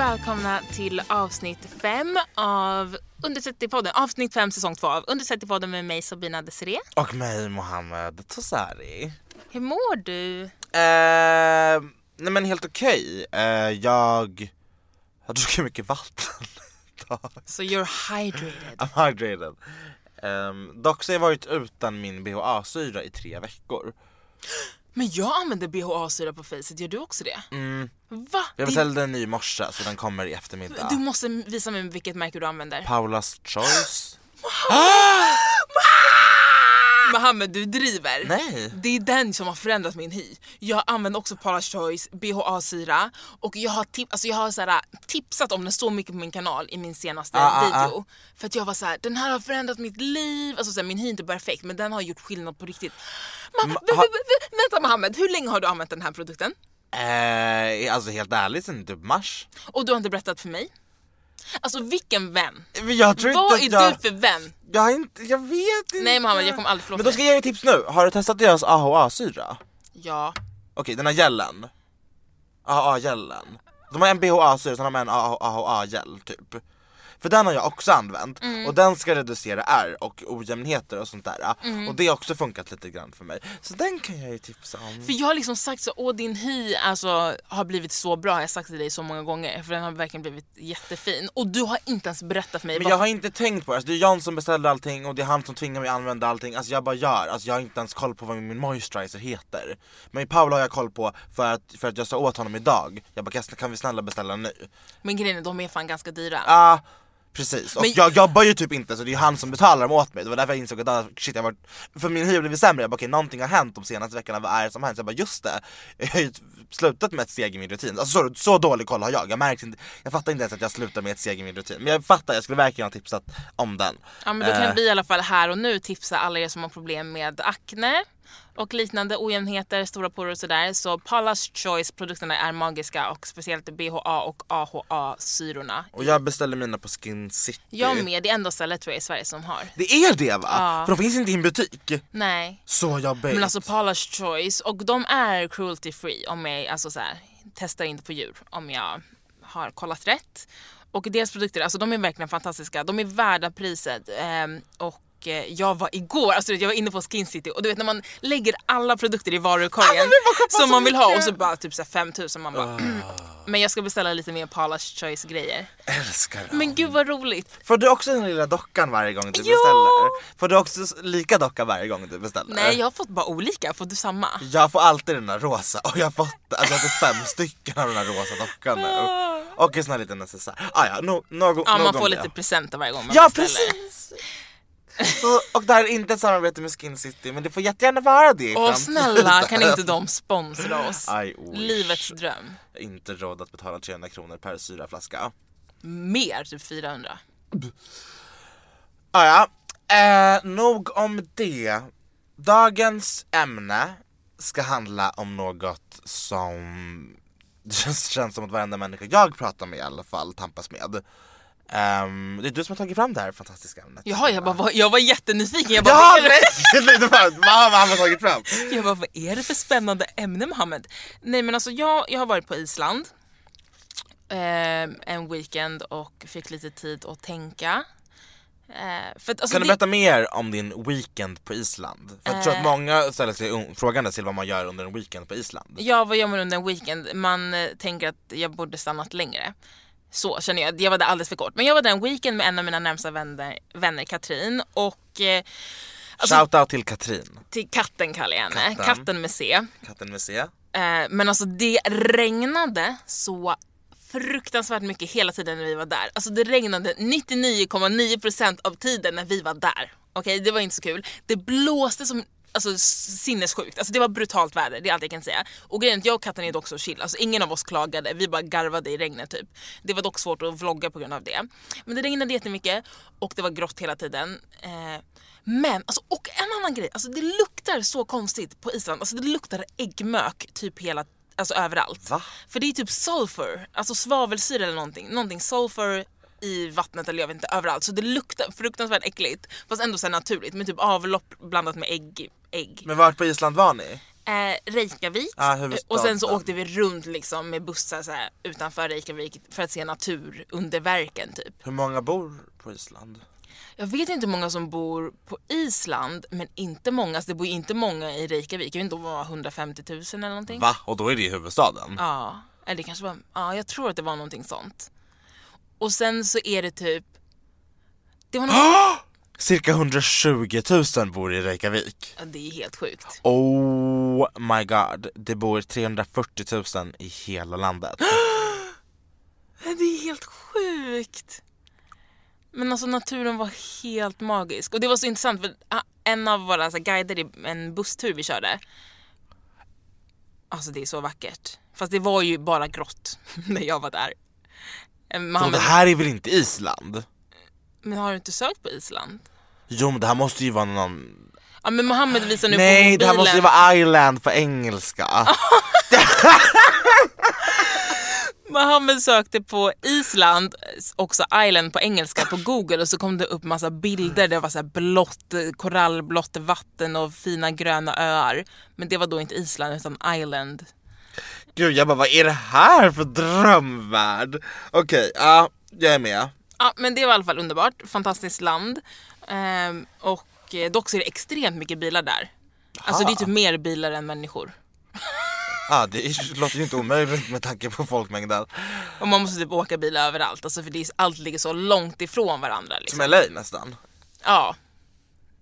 välkomna till avsnitt 5 av Under 30-podden. Avsnitt 5 säsong 2 av Under 30-podden med mig Sabina Desiree. Och mig Mohammed Tosari. Hur mår du? Eh, nej men helt okej. Eh, jag har druckit mycket vatten idag. So you're hydrated. I'm hydrated. Um, dock så har jag varit utan min BHA-syra i tre veckor. Men jag använder BHA-syra på facet, gör du också det? Mm. Va? Jag beställde en ny i morse så den kommer i eftermiddag. Du måste visa mig vilket märke du använder. Paula's Choice. Mohammed, du driver. Nej. Det är den som har förändrat min hy. Jag använder också Paula's Choice, BHA-syra och jag har, tip- alltså jag har så här, tipsat om den så mycket på min kanal i min senaste Ah, ah, video. För att jag var så här, den här har förändrat mitt liv. Alltså så här, min hy är inte perfekt men den har gjort skillnad på riktigt. Ma- ha- vänta Mohammed, hur länge har du använt den här produkten? Eh, alltså helt ärligt sen typ mars. Och du har inte berättat för mig? Alltså vilken vän? Jag tror Vad inte är jag... du för vän? Jag, har inte, jag vet inte. Nej Mohammed, jag kommer aldrig förlåta Men då ska jag ge dig tips nu. Har du testat deras AHA-syra? Ja. Okej, den här gällen. AHA-gällen. De har en BHA-syra, sen har de en AHA-gel typ. För den har jag också använt Mm. och den ska reducera ärr och ojämnheter och sånt där. Mm. Och det har också funkat lite grann för mig. Så den kan jag ju tipsa om. För jag har liksom sagt så, åh din hy alltså, har blivit så bra, jag har sagt till dig så många gånger för den har verkligen blivit jättefin. Och du har inte ens berättat för mig Men vad- jag har inte tänkt på det, alltså, det är Jan som beställer allting och det är han som tvingar mig att använda allting. Alltså jag bara gör, alltså jag har inte ens koll på vad min moisturizer heter. Men Paolo har jag koll på för att, för att jag sa åt honom idag, jag bara "Kan- vi snälla beställa nu? Men grejen är, de är fan ganska dyra. Ja, precis. Och Men- jag jobbar ju typ inte så det är han som betalar dem åt mig. Det var därför jag insåg att ah, shit, jag var... för min hy har blivit sämre. Jag bara okej, någonting har hänt de senaste veckorna, vad är det som hänt? Så jag bara just det, jag har ju slutat med ett steg i min rutin. Alltså så, så dålig koll har jag. Jag märkte inte, jag fattar inte ens att jag slutar med ett steg i min rutin. Men jag fattar, jag skulle verkligen ha tipsat om den. Ja, men då kan Eh, vi i alla fall här och nu tipsa alla er som har problem med akne och liknande ojämnheter, stora porer och sådär. Så Paula's Choice produkterna är magiska och speciellt BHA och AHA-syrorna. Och jag beställer mina på Skin City. Jag med, det är enda stället tror jag i Sverige som har. Det är det va? Ja. För de finns inte i en butik. Nej. Så jobbigt. Men alltså Paula's Choice och de är cruelty free om jag alltså så här, testar inte på djur om jag har kollat rätt. Och deras produkter, alltså de är verkligen fantastiska. De är värda priset. Ehm, och eh, jag var igår, alltså jag var inne på Skin City och du vet när man lägger alla produkter i varukorgen shoppa som så man vill ha och så bara typ så här 5000 man bara mm. Men jag ska beställa lite mer Paula's Choice grejer. älskar dem. Men gud vad roligt. Får du också den lilla dockan varje gång du Ja! beställer? Får du också lika docka varje gång du beställer? Nej jag har fått bara olika, får du samma? Jag får alltid den där rosa och jag har fått alltså, jag har fem stycken av den där rosa dockan nu. Och en sån här liten necessär. Ah, ja, no, no, Ja nog man får lite presenter varje gång man Ja beställer. precis! Så, och det här är inte ett samarbete med Skin City men det får jättegärna vara det Åh snälla kan inte de sponsra oss? I wish. Livets dröm. Jag har inte råd att betala 300 kronor per syraflaska. Mer, typ 400. Ah, ja, eh, nog om det. Dagens ämne ska handla om något som det känns, känns som att varenda människa jag pratar med i alla fall tampas med. Ehm, det är du som har tagit fram det här fantastiska ämnet. Jaha, jag, bara, var- jag var jättenyfiken. Jag bara, Ja, nej! nej, det var, vad har han tagit fram? jag bara, vad är det för spännande ämne Mohammed? Nej men alltså jag, jag har varit på Island eh, en weekend och fick lite tid att tänka. Eh, för att, alltså, Kan du det- berätta mer om din weekend på Island? För jag tror att många ställer sig frågande till vad man gör under en weekend på Island. Ja, vad gör man under en weekend? Man eh, tänker att jag borde stannat längre. Så känner jag. Jag var där alldeles för kort. Men jag var där en weekend med en av mina närmsta vänner, vänner Katrin. Och eh, alltså, Shoutout till Katrin, till katten kallar jag henne. Katten. Katten med C. katten med C. Eh, men alltså det regnade så fruktansvärt mycket hela tiden när vi var där. Alltså det regnade 99,9% av tiden när vi var där. Okej, det var inte så kul. Det blåste som Alltså sinnessjukt, alltså det var brutalt väder, det är allt jag kan säga. Och grejen är att jag och katten är dock så chill, alltså ingen av oss klagade, vi bara garvade i regnet typ. Det var dock svårt att vlogga på grund av det. Men det regnade jättemycket och det var grått hela tiden. Eh, men, alltså, och en annan grej, alltså det luktar så konstigt på Island, alltså det luktar äggmök typ hela, alltså överallt. Va? För det är typ sulfur, alltså svavelsyra eller någonting, någonting sulfur i vattnet eller jag vet inte överallt. Så det luktar fruktansvärt äckligt fast ändå så naturligt med typ avlopp blandat med ägg. Ägg. Men vart på Island var ni? Eh, Reykjavik Ja, huvudstaden. och sen så åkte vi runt liksom med bussar så här, utanför Reykjavik för att se natur under verken typ. Hur många bor på Island? Jag vet inte hur många som bor på Island men inte många, alltså det bor inte många i Reykjavik. Jag vet inte om det var 150 000 eller någonting. Va? Och då är det i huvudstaden? Ja, eller det kanske var, ja jag tror att det var någonting sånt. Och sen så är det typ, det var något, Cirka 120 000 bor i Reykjavik. ja, det är helt sjukt. Oh my god, det bor 340 000 i hela landet. Det är helt sjukt. Men alltså naturen var helt magisk. Och det var så intressant för ah, en av våra så här, guider i en busstur vi körde. Alltså det är så vackert. Fast det var ju bara grått när jag var där. Mohammed, det här är väl inte Island? Men har du inte sökt på Island? Jo men det här måste ju vara någon... Ja men Mohammed visar nu på Nej mobilen. det här måste ju vara Island på engelska. Mohammed sökte på Island, också island på engelska på google och så kom det upp massa bilder. Det var så här blått, korallblått vatten och fina gröna öar. Men det var då inte Island utan island. Gud jag bara vad är det här för drömvärld? Okej, ja jag är med. Ja men det var i alla fall underbart, fantastiskt land. Ehm, och eh, dock så är det extremt mycket bilar där. Alltså det är typ mer bilar än människor. Ja det låter ju inte omöjligt med tanke på folkmängden. Och man måste typ åka bil överallt, alltså för det är, allt ligger så långt ifrån varandra. Liksom. Som LA nästan. Ja.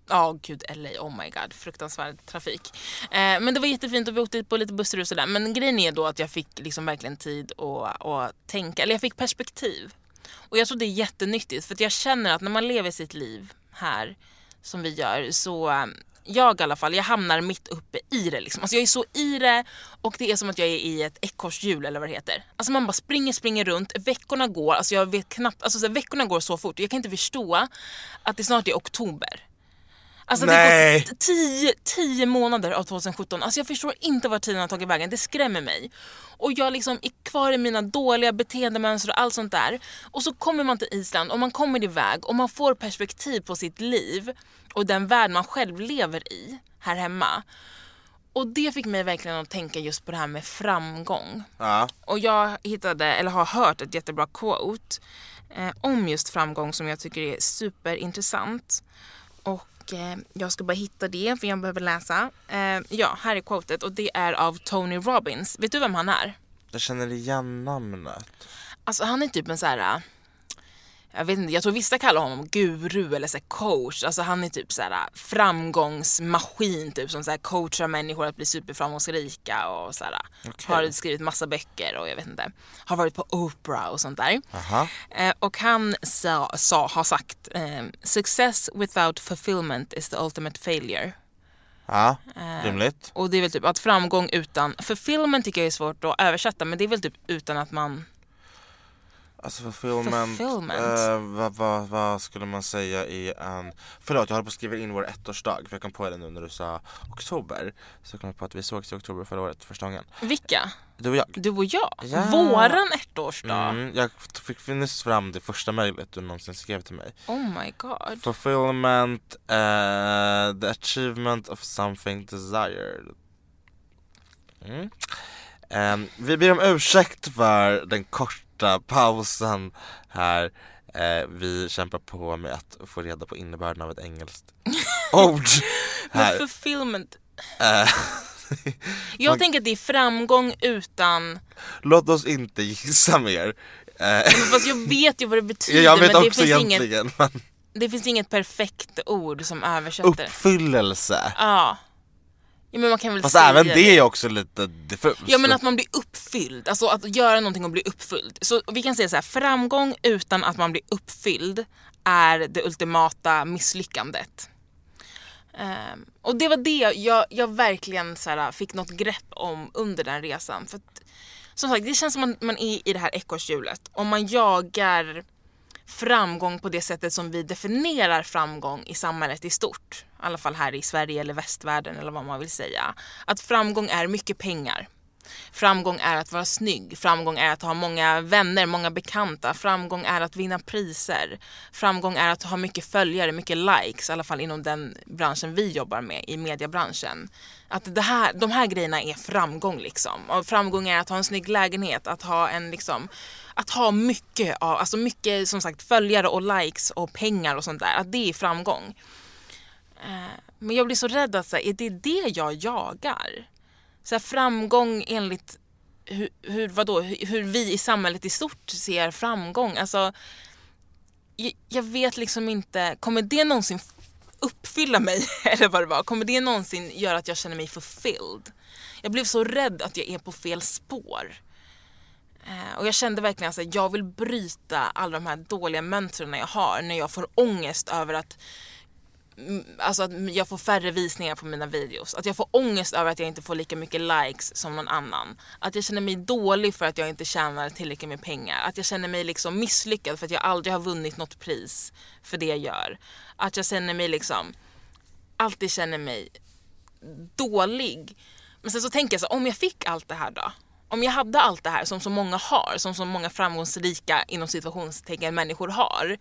Ja gud LA, oh my god, fruktansvärd trafik. Eh, men det var jättefint och vi åkte på lite bussar och sådär. Men grejen är då att jag fick liksom verkligen tid att, att tänka, eller jag fick perspektiv. Och jag tror det är jättenyttigt för att jag känner att när man lever sitt liv här som vi gör så um, jag i alla fall, jag hamnar mitt uppe i det liksom. Alltså jag är så i det och det är som att jag är i ett ekorrhjul eller vad det heter. Alltså man bara springer, springer runt, veckorna går, alltså jag vet knappt, alltså så här, veckorna går så fort. Jag kan inte förstå att det snart är oktober. Alltså det har Nej. gått tio, tio månader av 2017. Alltså jag förstår inte var tiden har tagit vägen. Det skrämmer mig. Och jag liksom är kvar i mina dåliga beteendemönster och allt sånt där. Och så kommer man till Island och man kommer iväg och man får perspektiv på sitt liv och den värld man själv lever i här hemma. Och det fick mig verkligen att tänka just på det här med framgång. Ja. Och jag hittade, eller har hört ett jättebra quote eh, om just framgång som jag tycker är superintressant. Och eh, jag ska bara hitta det för jag behöver läsa. Eh, ja, här är quotet och det är av Tony Robbins. Vet du vem han är? Jag känner igen namnet. Alltså han är typ en så här. Jag vet inte, jag tror vissa kallar honom guru eller så coach. Alltså han är typ så här framgångsmaskin typ som så här coachar människor att bli superframgångsrika och så här. Har skrivit massa böcker och jag vet inte. Har varit på Oprah och sånt där. Eh, och han sa, sa har sagt eh, Success without fulfillment is the ultimate failure. Ja, Eh. rimligt. Och det är väl typ att framgång utan fulfillment tycker jag är svårt att översätta men det är väl typ utan att man Alltså fulfillment, Fulfillment. eh, vad, vad, vad skulle man säga i en... Förlåt jag håller på att skriva in vår ettårsdag för jag kom på det nu när du sa oktober. Så kom jag på att vi sågs i oktober förra året första gången. Vilka? Du och jag. Du och jag? Ja. Våran ettårsdag? Mm, jag fick nyss fram det första mejlet du någonsin skrev till mig. Oh my god. Fulfillment, eh, the achievement of something desired. Mm. Ehm, vi ber om ursäkt för den korta pausen här. Eh, vi kämpar på med att få reda på innebörden av ett engelskt ord. Men fulfillment. Eh, Jag Man- tänker att det är framgång utan... låt oss inte gissa mer. Eh, Fast jag vet ju vad det betyder jag vet men det också finns, inget, egentligen. men det finns inget perfekt ord som översätter. Uppfyllelse. Ja. Ja. men man kan väl Fast säga även det är också lite diffust. Ja men att man blir uppfylld, alltså att göra någonting och bli uppfylld. Så vi kan säga så här, framgång utan att man blir uppfylld är det ultimata misslyckandet. Ehm, och det var det jag, jag verkligen så här, fick något grepp om under den resan. För att, som sagt, det känns som att man är i det här ekorrhjulet. Om man jagar framgång på det sättet som vi definierar framgång i samhället i stort. I alla fall här i Sverige eller västvärlden eller vad man vill säga. Att framgång är mycket pengar. Framgång är att vara snygg, framgång är att ha många vänner, många bekanta, framgång är att vinna priser, framgång är att ha mycket följare, mycket likes, i alla fall inom den branschen vi jobbar med, i mediebranschen. Att det här, de här grejerna är framgång liksom. Och framgång är att ha en snygg lägenhet, att ha en liksom, att ha mycket, av, alltså mycket som sagt följare och likes och pengar och sånt där, att det är framgång. Eh, men jag blir så rädd att säga, är det det jag jagar? Så här, framgång enligt hur, hur, vadå, hur, vi i samhället i stort ser framgång. Alltså, jag, jag vet liksom inte, kommer det någonsin uppfylla mig? Eller vad det var. Kommer det någonsin göra att jag känner mig fulfilled? Jag blev så rädd att jag är på fel spår. Eh, och jag kände verkligen att jag vill bryta alla de här dåliga mönstren jag har när jag får ångest över att Alltså att jag får färre visningar på mina videos. Att jag får ångest över att jag inte får lika mycket likes som någon annan. Att jag känner mig dålig för att jag inte tjänar tillräckligt med pengar. Att jag känner mig liksom misslyckad för att jag aldrig har vunnit något pris för det jag gör. Att jag känner mig liksom, alltid känner mig dålig. Men sen så tänker jag så om jag fick allt det här då? Om jag hade allt det här som så många har, som så många framgångsrika inom situationstecken människor har.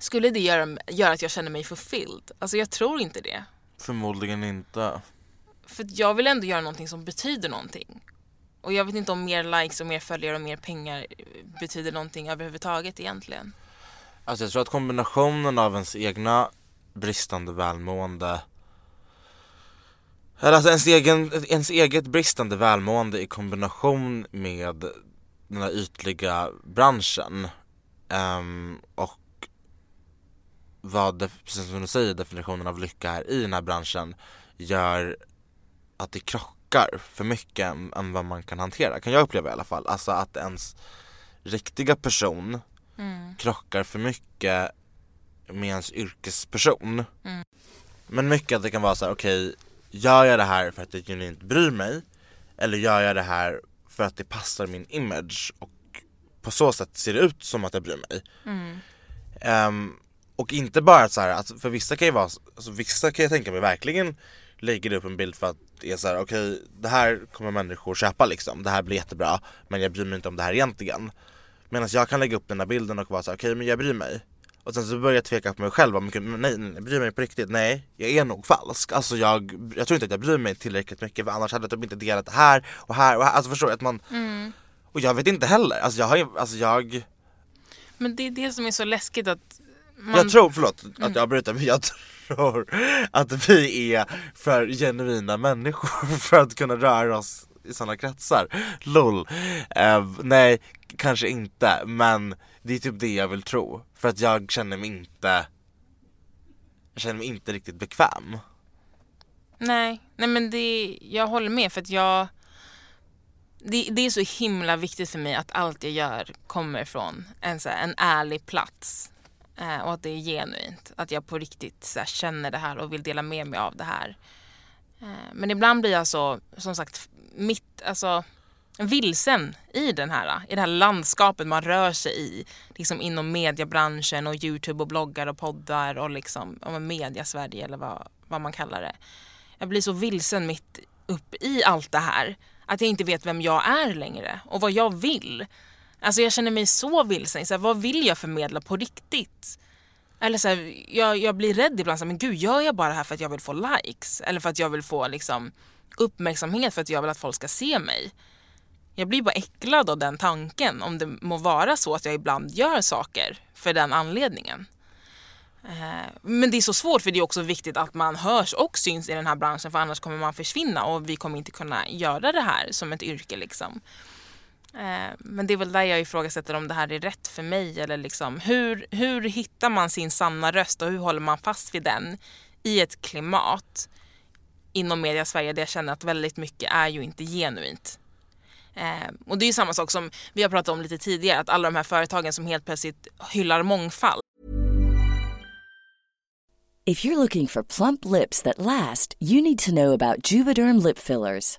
Skulle det göra, göra att jag känner mig fulfilled? Alltså jag tror inte det. Förmodligen inte. För jag vill ändå göra någonting som betyder någonting. Och jag vet inte om mer likes och mer följare och mer pengar betyder någonting överhuvudtaget egentligen. Alltså jag tror att kombinationen av ens egna bristande välmående eller alltså ens, egen, ens eget bristande välmående i kombination med den här ytliga branschen ehm, och vad, precis som du säger, definitionen av lycka är i den här branschen gör att det krockar för mycket än, vad man kan hantera, kan jag uppleva i alla fall. Alltså att ens riktiga person krockar för mycket med ens yrkesperson. Men mycket att det kan vara så här: okej, gör jag det här för att jag genuint bryr mig? Eller gör jag det här för att det passar min image och på så sätt ser det ut som att jag bryr mig? Ehm, och inte bara så här, att för vissa kan ju vara, alltså vissa kan jag tänka mig verkligen lägger upp en bild för att det är så här: okej det här kommer människor köpa liksom, det här blir jättebra men jag bryr mig inte om det här egentligen. Medan jag kan lägga upp den här bilden och vara så här: okej men jag bryr mig. Och sen så börjar jag tveka på mig själv, men nej, nej, nej, jag bryr mig på riktigt, nej jag är nog falsk. Alltså jag, jag tror inte att jag bryr mig tillräckligt mycket för annars hade jag typ inte delat det här och här och här, alltså förstår du? Att man, och jag vet inte heller, alltså jag har alltså jag Men det är det som är så läskigt att man... Jag tror, förlåt att jag avbryter men jag tror att vi är för genuina människor för att kunna röra oss i sådana kretsar. LOL. Eh, nej, kanske inte men det är typ det jag vill tro. För att jag känner mig inte Jag känner mig inte riktigt bekväm. Nej, nej men det, jag håller med för att jag det, det är så himla viktigt för mig att allt jag gör kommer från en, så här, en ärlig plats. Eh, och att det är genuint. Att jag på riktigt så här, känner det här och vill dela med mig av det här. Eh, men ibland blir jag så, som sagt, mitt, alltså vilsen i, den här, i det här landskapet man rör sig i. Liksom inom mediebranschen och Youtube och bloggar och poddar och liksom, och media-Sverige eller vad, vad man kallar det. Jag blir så vilsen mitt upp i allt det här att jag inte vet vem jag är längre och vad jag vill. Alltså jag känner mig så vilsen. Så här, vad vill jag förmedla på riktigt? Eller så här, jag, jag blir rädd ibland, så här, men gud gör jag bara det här för att jag vill få likes? Eller för att jag vill få liksom, uppmärksamhet för att jag vill att folk ska se mig? Jag blir bara äcklad av den tanken om det må vara så att jag ibland gör saker för den anledningen. Eh, men det är så svårt för det är också viktigt att man hörs och syns i den här branschen för annars kommer man försvinna och vi kommer inte kunna göra det här som ett yrke. Liksom. Eh, men det är väl där jag ifrågasätter om det här är rätt för mig eller liksom hur, hur hittar man sin sanna röst och hur håller man fast vid den i ett klimat inom media Sverige där jag känner att väldigt mycket är ju inte genuint. Eh, och det är ju samma sak som vi har pratat om lite tidigare, att alla de här företagen som helt plötsligt hyllar mångfald If you're looking for plump lips that last, you need to know about Juvederm lip fillers.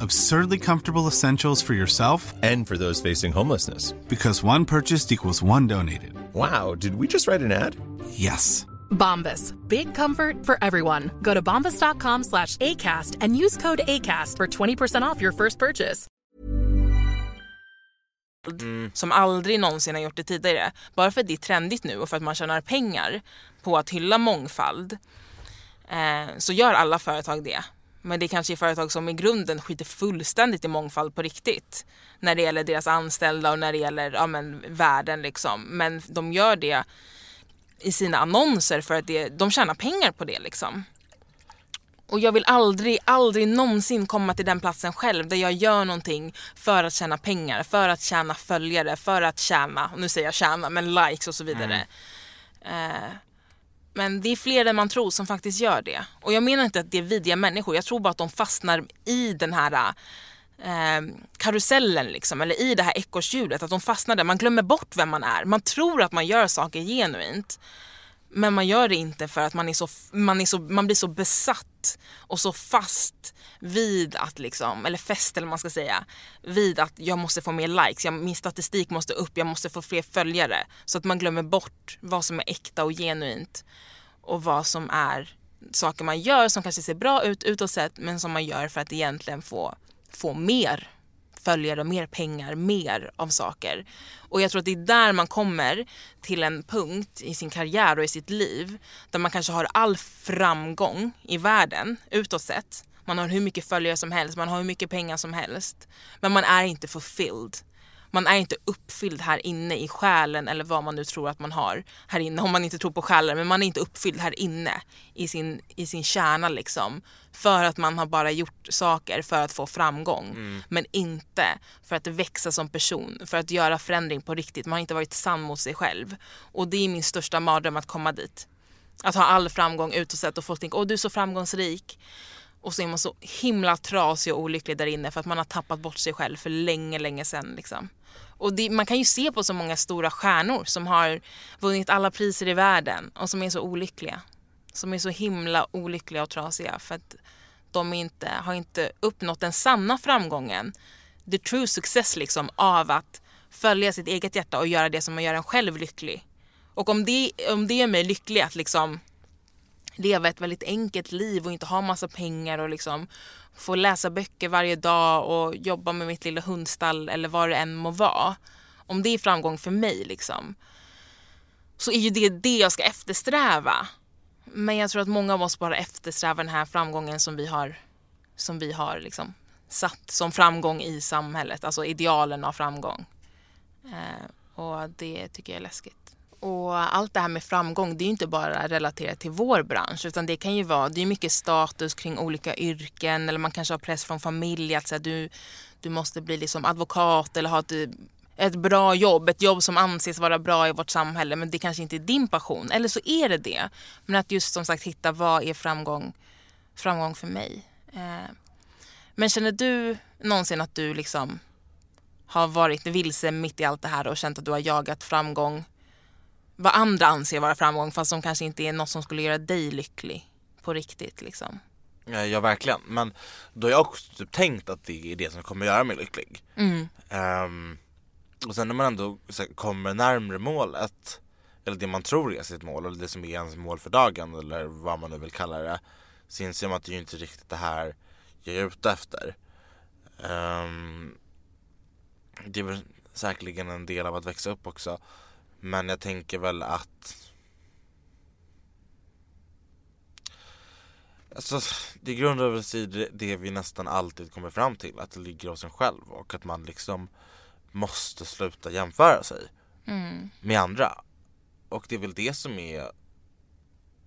Absurdly comfortable essentials for yourself And for those facing homelessness. because one purchased equals one donated. Wow, did we just write an ad? Yes. Bombas. Big comfort for everyone. Go to bombas.com slash ACAST and use code ACAST for 20% off your first purchase. som aldrig någonsin har gjort det tidigare. Bara för att det är trendigt nu och för att man tjänar pengar på att hylla mångfald eh, så gör alla företag det. Men det kanske är företag som i grunden skiter fullständigt i mångfald på riktigt. När det gäller deras anställda och när det gäller ja, men, världen. Liksom. Men de gör det i sina annonser för att det, de tjänar pengar på det. Liksom. Och jag vill aldrig, aldrig någonsin komma till den platsen själv där jag gör någonting för att tjäna pengar, för att tjäna följare, för att tjäna, nu säger jag tjäna, men likes och så vidare. Eh, men det är fler än man tror som faktiskt gör det. Och jag menar inte att det är vidriga människor, jag tror bara att de fastnar i den här eh, karusellen liksom, eller i det här ekorrhjulet, att de fastnar där. Man glömmer bort vem man är. Man tror att man gör saker genuint. Men man gör det inte för att man, är så, man, är så, man blir så besatt och så fast vid att liksom, eller fäst eller vad man ska säga, vid att jag måste få mer likes, jag, min statistik måste upp, jag måste få fler följare. Så att man glömmer bort vad som är äkta och genuint och vad som är saker man gör som kanske ser bra ut utåt sett men som man gör för att egentligen få, få mer följare, mer pengar, mer av saker. Och jag tror att det är där man kommer till en punkt i sin karriär och i sitt liv där man kanske har all framgång i världen utåt sett. Man har hur mycket följare som helst, man har hur mycket pengar som helst. Men man är inte fulfilled man är inte uppfylld här inne i själen eller vad man nu tror att man har här inne. Om man inte tror på själen, men man är inte uppfylld här inne i sin, i sin kärna liksom. För att man har bara gjort saker för att få framgång. Men inte för att växa som person, för att göra förändring på riktigt. Man har inte varit sann mot sig själv. Och det är min största mardröm att komma dit. Att ha all framgång utåt sett och folk tänker åh du är så framgångsrik. Och så är man så himla trasig och olycklig där inne för att man har tappat bort sig själv för länge, länge sedan. Liksom. Och det, man kan ju se på så många stora stjärnor som har vunnit alla priser i världen och som är så olyckliga. Som är så himla olyckliga och trasiga för att de inte, har inte uppnått den sanna framgången. The true success liksom av att följa sitt eget hjärta och göra det som gör en själv lycklig. Och om det, om det gör mig lycklig att liksom leva ett väldigt enkelt liv och inte ha massa pengar och liksom få läsa böcker varje dag och jobba med mitt lilla hundstall eller vad det än må vara. Om det är framgång för mig liksom så är ju det det jag ska eftersträva. Men jag tror att många av oss bara eftersträvar den här framgången som vi har, som vi har liksom satt som framgång i samhället, alltså idealen av framgång. Eh, och det tycker jag är läskigt. Och allt det här med framgång, det är ju inte bara relaterat till vår bransch utan det kan ju vara, det är mycket status kring olika yrken eller man kanske har press från familj att säga, du, du måste bli liksom advokat eller ha ett, ett bra jobb, ett jobb som anses vara bra i vårt samhälle men det kanske inte är din passion. Eller så är det det. Men att just som sagt hitta vad är framgång, framgång för mig. Eh, men känner du någonsin att du liksom har varit vilse mitt i allt det här och känt att du har jagat framgång vad andra anser vara framgång fast som kanske inte är något som skulle göra dig lycklig på riktigt liksom. Ja, ja verkligen, men då har jag också typ tänkt att det är det som kommer göra mig lycklig. Mm. Ehm, och sen när man ändå kommer närmre målet, eller det man tror är sitt mål, eller det som är ens mål för dagen eller vad man nu vill kalla det, så inser man att det är ju inte riktigt det här jag är ute efter. Ehm, det är väl säkerligen en del av att växa upp också. Men jag tänker väl att Alltså, det grundar sig i det, vi nästan alltid kommer fram till, att det ligger hos en själv och att man liksom måste sluta jämföra sig Mm. med andra. Och det är väl det som är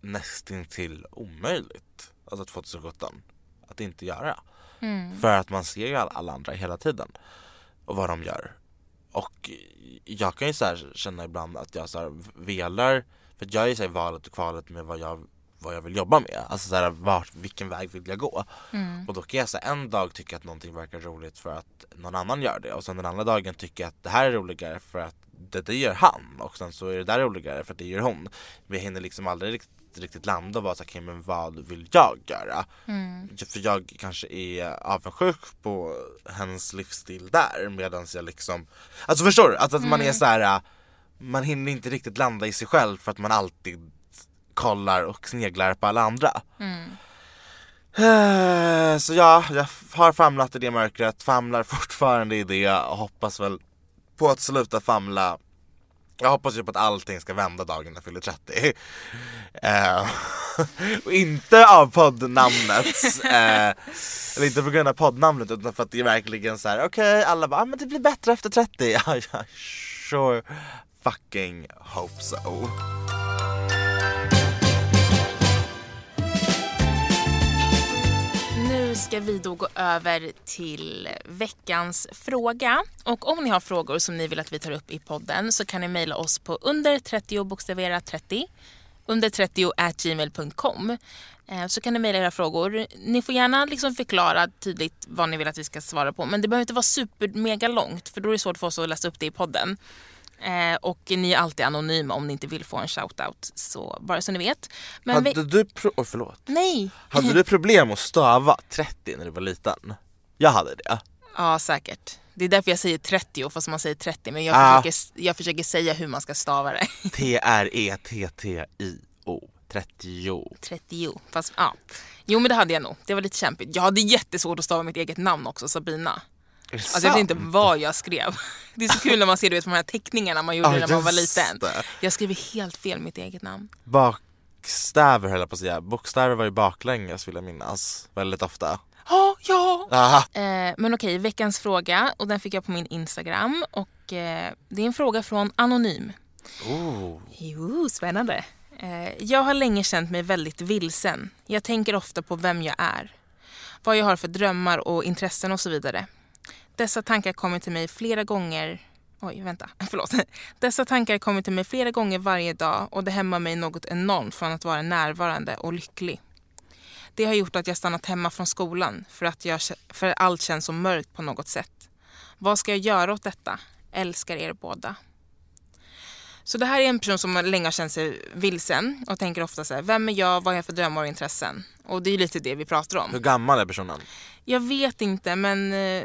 nästintill omöjligt, alltså 2017, att inte göra. Mm. För att man ser ju all- alla andra hela tiden och vad de gör. Och jag kan ju så här känna ibland att jag så här velar, för jag är så här valet och kvalet med vad jag, vad jag vill jobba med. Alltså så här, vart, vilken väg vill jag gå? Mm. Och då kan jag så här, en dag tycka att någonting verkar roligt för att någon annan gör det och sen den andra dagen tycker jag att det här är roligare för att det, det gör han och sen så är det där roligare för att det gör hon. Jag hinner liksom aldrig riktigt, riktigt landa och vara såhär, okej men vad vill jag göra? Mm. För jag kanske är avundsjuk på hennes livsstil där medan jag liksom Alltså förstår du? Alltså att man är så här. Man hinner inte riktigt landa i sig själv för att man alltid kollar och sneglar på alla andra Mm. Eh, Så ja, jag har famlat i det mörkret, famlar fortfarande i det och hoppas väl på att sluta famla jag hoppas ju på att allting ska vända dagen jag fyller 30 Eh, Och inte av poddnamnet eh, Eller inte på grund av poddnamnet utan för att det är verkligen så här: okej alla bara ah, men det blir bättre efter 30 sure fucking hope so. Ska vi då gå över till veckans fråga. Och om ni har frågor som ni vill att vi tar upp i podden så kan ni mejla oss på under 30 bokstavera 30 under 30 at gmail.com eh, så kan ni mejla era frågor. Ni får gärna liksom förklara tydligt vad ni vill att vi ska svara på men det behöver inte vara super mega långt för då är det svårt för oss att läsa upp det i podden. Eh, och ni är alltid anonyma om ni inte vill få en shoutout. Så bara så ni vet. Men Hade vi... du, pro- oj förlåt Nej! Hade du problem att stava 30 när du var liten? Jag hade det Ja, säkert. Det är därför jag säger 30 fast man säger 30 men jag, Ah. försöker, jag försöker säga hur man ska stava det. E T-R-E-T-T-I-O 30 30. Fast ja. Jo men det hade jag nog. Det var lite kämpigt. Jag hade jättesvårt att stava mitt eget namn också, Sabina. Alltså jag vet inte vad jag skrev. Det är så kul när man ser du vet, de här teckningarna man gjorde Ja, när man var liten. det. Jag skrev helt fel mitt eget namn. Bakstäver höll jag på att säga, bokstäver var ju baklänges vill jag minnas väldigt ofta Ja, ja. Aha. Eh, men okej, veckans fråga och den fick jag på min Instagram och eh, det är en fråga från Anonym. Oh. Jo, spännande. Eh, jag har länge känt mig väldigt vilsen. Jag tänker ofta på vem jag är. Vad jag har för drömmar och intressen och så vidare. Dessa tankar kommer till mig flera gånger Oj, vänta. Förlåt. Dessa tankar kommer till mig flera gånger varje dag och det hämmar mig något enormt från att vara närvarande och lycklig. Det har gjort att jag stannat hemma från skolan för att jag, för allt känns så mörkt på något sätt. Vad ska jag göra åt detta? Älskar er båda. Så det här är en person som länge har känt sig vilsen och tänker ofta så här, vem är jag, vad har jag för drömmar och intressen? Och det är lite det vi pratar om. Hur gammal är personen? Jag vet inte men eh,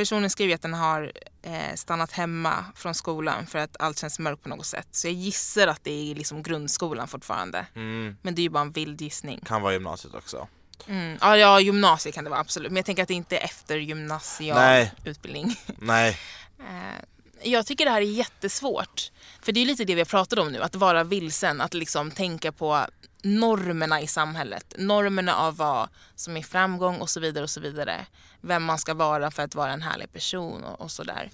personen skriver att den har eh, stannat hemma från skolan för att allt känns mörkt på något sätt. Så jag gissar att det är liksom grundskolan fortfarande. Mm. Men det är ju bara en vild gissning. Kan vara gymnasiet också. Mm. Ja, ja, gymnasiet kan det vara absolut. Men jag tänker att det inte är efter gymnasial Nej. utbildning. Nej. Eh, jag tycker det här är jättesvårt. För det är lite det vi har pratat om nu, att vara vilsen, att liksom tänka på normerna i samhället. Normerna av vad som är framgång och så vidare och så vidare. Vem man ska vara för att vara en härlig person och, och sådär.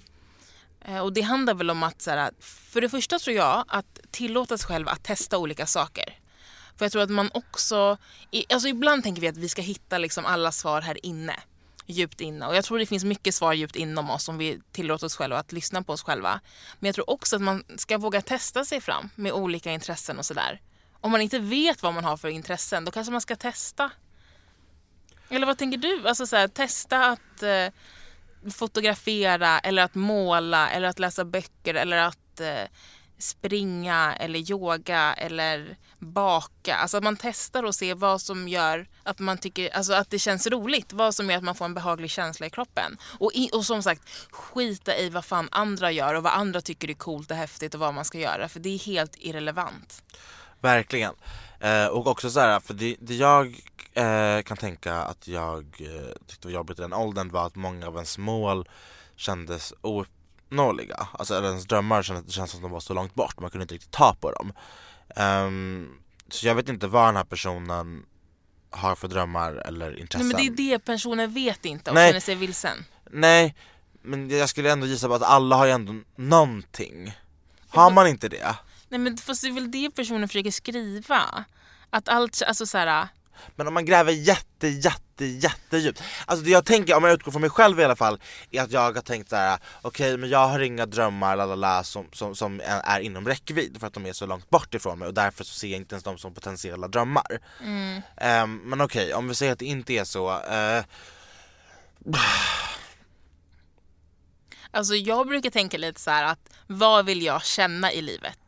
Eh, och det handlar väl om att, så här, för det första tror jag, att tillåta sig själv att testa olika saker. För jag tror att man också, alltså ibland tänker vi att vi ska hitta liksom alla svar här inne. Djupt inne. Och jag tror det finns mycket svar djupt inom oss om vi tillåter oss själva att lyssna på oss själva. Men jag tror också att man ska våga testa sig fram med olika intressen och sådär. Om man inte vet vad man har för intressen, då kanske man ska testa. Eller vad tänker du? Alltså så här, testa att eh, fotografera eller att måla eller att läsa böcker eller att eh, springa eller yoga eller baka. Alltså att man testar och ser vad som gör att man tycker, alltså att det känns roligt. Vad som gör att man får en behaglig känsla i kroppen. Och, i, och som sagt, skita i vad fan andra gör och vad andra tycker är coolt och häftigt och vad man ska göra. För det är helt irrelevant. Verkligen. Eh, och också så här, för det, det jag eh, kan tänka att jag eh, tyckte var jobbigt i den åldern var att många av ens mål kändes ouppnåeliga. Alltså eller ens drömmar kändes, kändes som att de var så långt bort, man kunde inte riktigt ta på dem. Ehm, så jag vet inte vad den här personen har för drömmar eller Nej, intressen. men det är det personen vet inte och Nej. känner sig vilsen. Nej, men jag skulle ändå gissa på att alla har ju ändå någonting. Har man inte det? Nej men fast det är väl det personen försöker skriva. Att allt, alltså såhär, Men om man gräver jätte, jätte, jättedjupt. Alltså det jag tänker, om jag utgår från mig själv i alla fall, är att jag har tänkt så här: okej men jag har inga drömmar lalala, som, som, som är inom räckvidd för att de är så långt bort ifrån mig och därför så ser jag inte ens dem som potentiella drömmar. Ehm, men okej, om vi säger att det inte är så. eh, Alltså jag brukar tänka lite så här att vad vill jag känna i livet?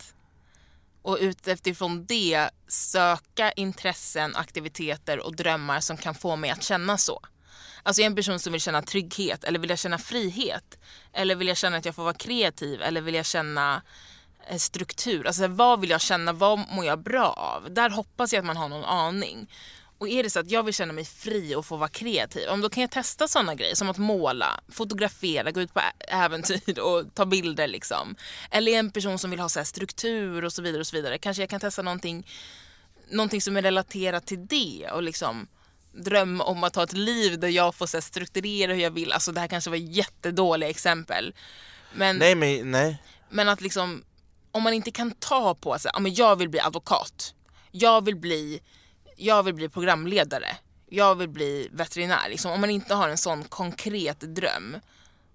Och utifrån det söka intressen, aktiviteter och drömmar som kan få mig att känna så. Alltså jag är en person som vill känna trygghet eller vill jag känna frihet? Eller vill jag känna att jag får vara kreativ? Eller vill jag känna eh, struktur? Alltså vad vill jag känna? Vad mår jag bra av? Där hoppas jag att man har någon aning. Och är det så att jag vill känna mig fri och få vara kreativ, om då kan jag testa sådana grejer som att måla, fotografera, gå ut på äventyr och ta bilder liksom. Eller en person som vill ha så struktur och så vidare och så vidare. Kanske jag kan testa någonting, någonting som är relaterat till det och liksom drömma om att ha ett liv där jag får så strukturera hur jag vill. Alltså det här kanske var jättedåliga exempel. Men, nej men nej. men att liksom, om man inte kan ta på men jag vill bli advokat. Jag vill bli, jag vill bli programledare. Jag vill bli veterinär. Liksom, om man inte har en sån konkret dröm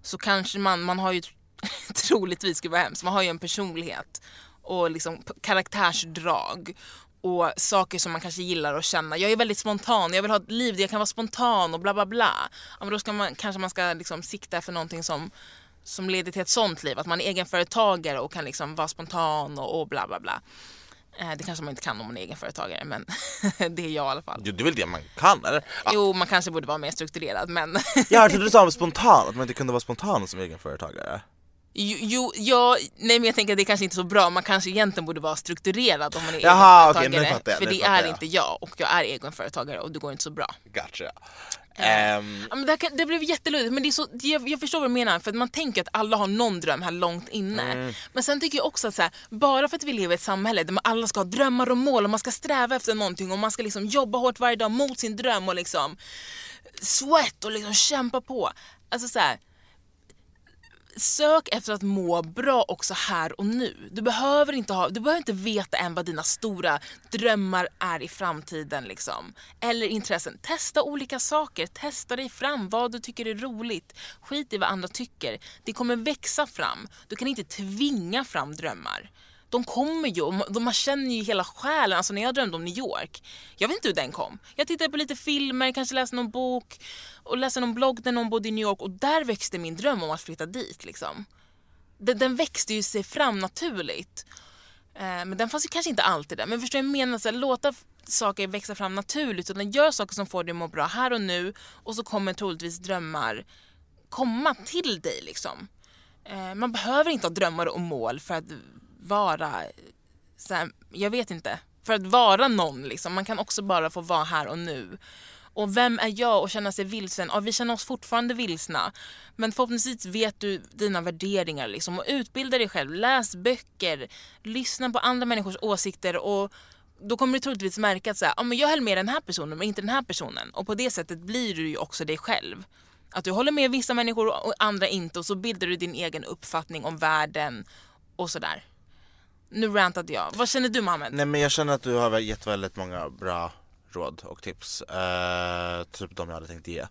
så kanske man, man har ju troligtvis, skulle vara hemskt, man har ju en personlighet och liksom karaktärsdrag och saker som man kanske gillar att känna. Jag är väldigt spontan, jag vill ha ett liv där jag kan vara spontan och bla bla bla. Ja, men då ska man, kanske man ska liksom sikta för någonting som, som leder till ett sånt liv. Att man är egenföretagare och kan liksom vara spontan och, och bla bla bla. Eh, Det kanske man inte kan om man är egenföretagare men det är jag i alla fall. Jo, det är väl det man kan eller? Ja, Jo, man kanske borde vara mer strukturerad men jag trodde du sa spontan, att man inte kunde vara spontan som egenföretagare. Jo, jo, ja, nej men jag tänker att det är kanske inte är så bra. Man kanske egentligen borde vara strukturerad om man är Jaha, okej, egenföretagare. fattar jag, för det är jag. inte jag och jag är egenföretagare och det går inte så bra. Gotcha. Men det, här kan, det blev jätteluddigt men det är så, jag, jag förstår vad du menar för att man tänker att alla har någon dröm här långt inne. Mm. Men sen tycker jag också att så här, bara för att vi lever i ett samhälle där man alla ska ha drömmar och mål och man ska sträva efter någonting och man ska liksom jobba hårt varje dag mot sin dröm och liksom sweat och liksom kämpa på. Alltså så här, Sök efter att må bra också här och nu. Du behöver inte, ha, du behöver inte veta än vad dina stora drömmar är i framtiden. Liksom. Eller intressen. Testa olika saker. Testa dig fram. Vad du tycker är roligt. Skit i vad andra tycker. Det kommer växa fram. Du kan inte tvinga fram drömmar de kommer ju, man känner ju hela själen. Alltså när jag drömde om New York, jag vet inte hur den kom. Jag tittade på lite filmer, kanske läste någon bok och läste någon blogg där någon bodde i New York och där växte min dröm om att flytta dit. Liksom. Den, den växte ju sig fram naturligt. Eh, men den fanns ju kanske inte alltid där. Men förstår jag menar? Så här, låta saker växa fram naturligt. Utan gör saker som får dig att må bra här och nu och så kommer troligtvis drömmar komma till dig. Liksom. Eh, man behöver inte ha drömmar och mål för att vara, så här, jag vet inte, för att vara någon liksom. Man kan också bara få vara här och nu. Och vem är jag och känna sig vilsen? Ja, vi känner oss fortfarande vilsna. Men förhoppningsvis vet du dina värderingar liksom. Och utbilda dig själv, läs böcker, lyssna på andra människors åsikter och då kommer du troligtvis märka att så här, ja, men jag höll med den här personen men inte den här personen. Och på det sättet blir du ju också dig själv. Att du håller med vissa människor och andra inte och så bildar du din egen uppfattning om världen och sådär. Nu rantade jag. Vad känner du Mohammed? Nej men jag känner att du har gett väldigt många bra råd och tips. Uh, typ de jag hade tänkt ge.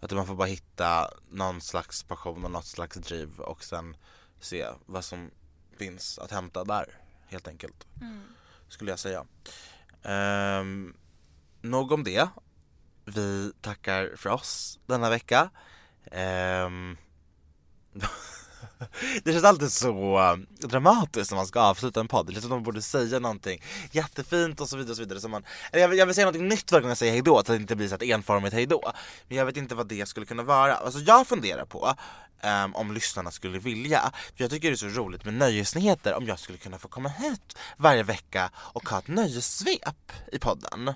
Att man får bara hitta någon slags passion och något slags driv och sen se vad som finns att hämta där helt enkelt. Mm. Skulle jag säga. Um, nog om det. Vi tackar för oss denna vecka. Um, Det känns alltid så äh, dramatiskt när man ska avsluta en podd. Det känns som att man borde säga någonting jättefint och så vidare. Och så vidare. Så man, jag, vill, jag vill säga någonting nytt varje gång jag säger hejdå så att det inte blir så ett enformigt hejdå. Men jag vet inte vad det skulle kunna vara. Alltså jag funderar på um, om lyssnarna skulle vilja. För jag tycker det är så roligt med nöjesnyheter om jag skulle kunna få komma hit varje vecka och ha ett nöjessvep i podden.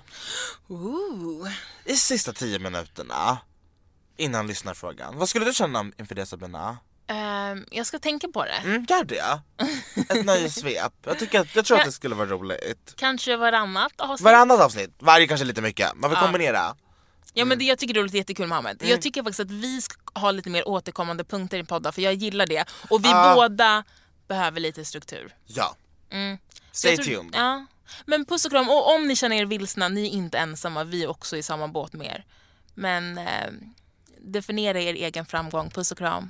Ooh. I sista tio minuterna innan lyssnarfrågan. Vad skulle du känna inför det Sabina? Um, jag ska tänka på det. Mm, gör det. Ett nöjessvep. Jag, tycker, jag tror att det skulle vara roligt. Kanske varannat avsnitt. Varannat avsnitt. Varje kanske lite mycket. Man får ja. kombinera. Ja men det jag tycker det låter jättekul Mohammed. Mm. Jag tycker faktiskt att vi ska ha lite mer återkommande punkter i poddar för jag gillar det. Och vi ah. båda behöver lite struktur. Ja. Mm. Stay tror, tuned. Ja. Men puss och kram. Och om ni känner er vilsna, ni är inte ensamma. Vi är också i samma båt med er. Men eh, definiera er egen framgång. Puss och kram.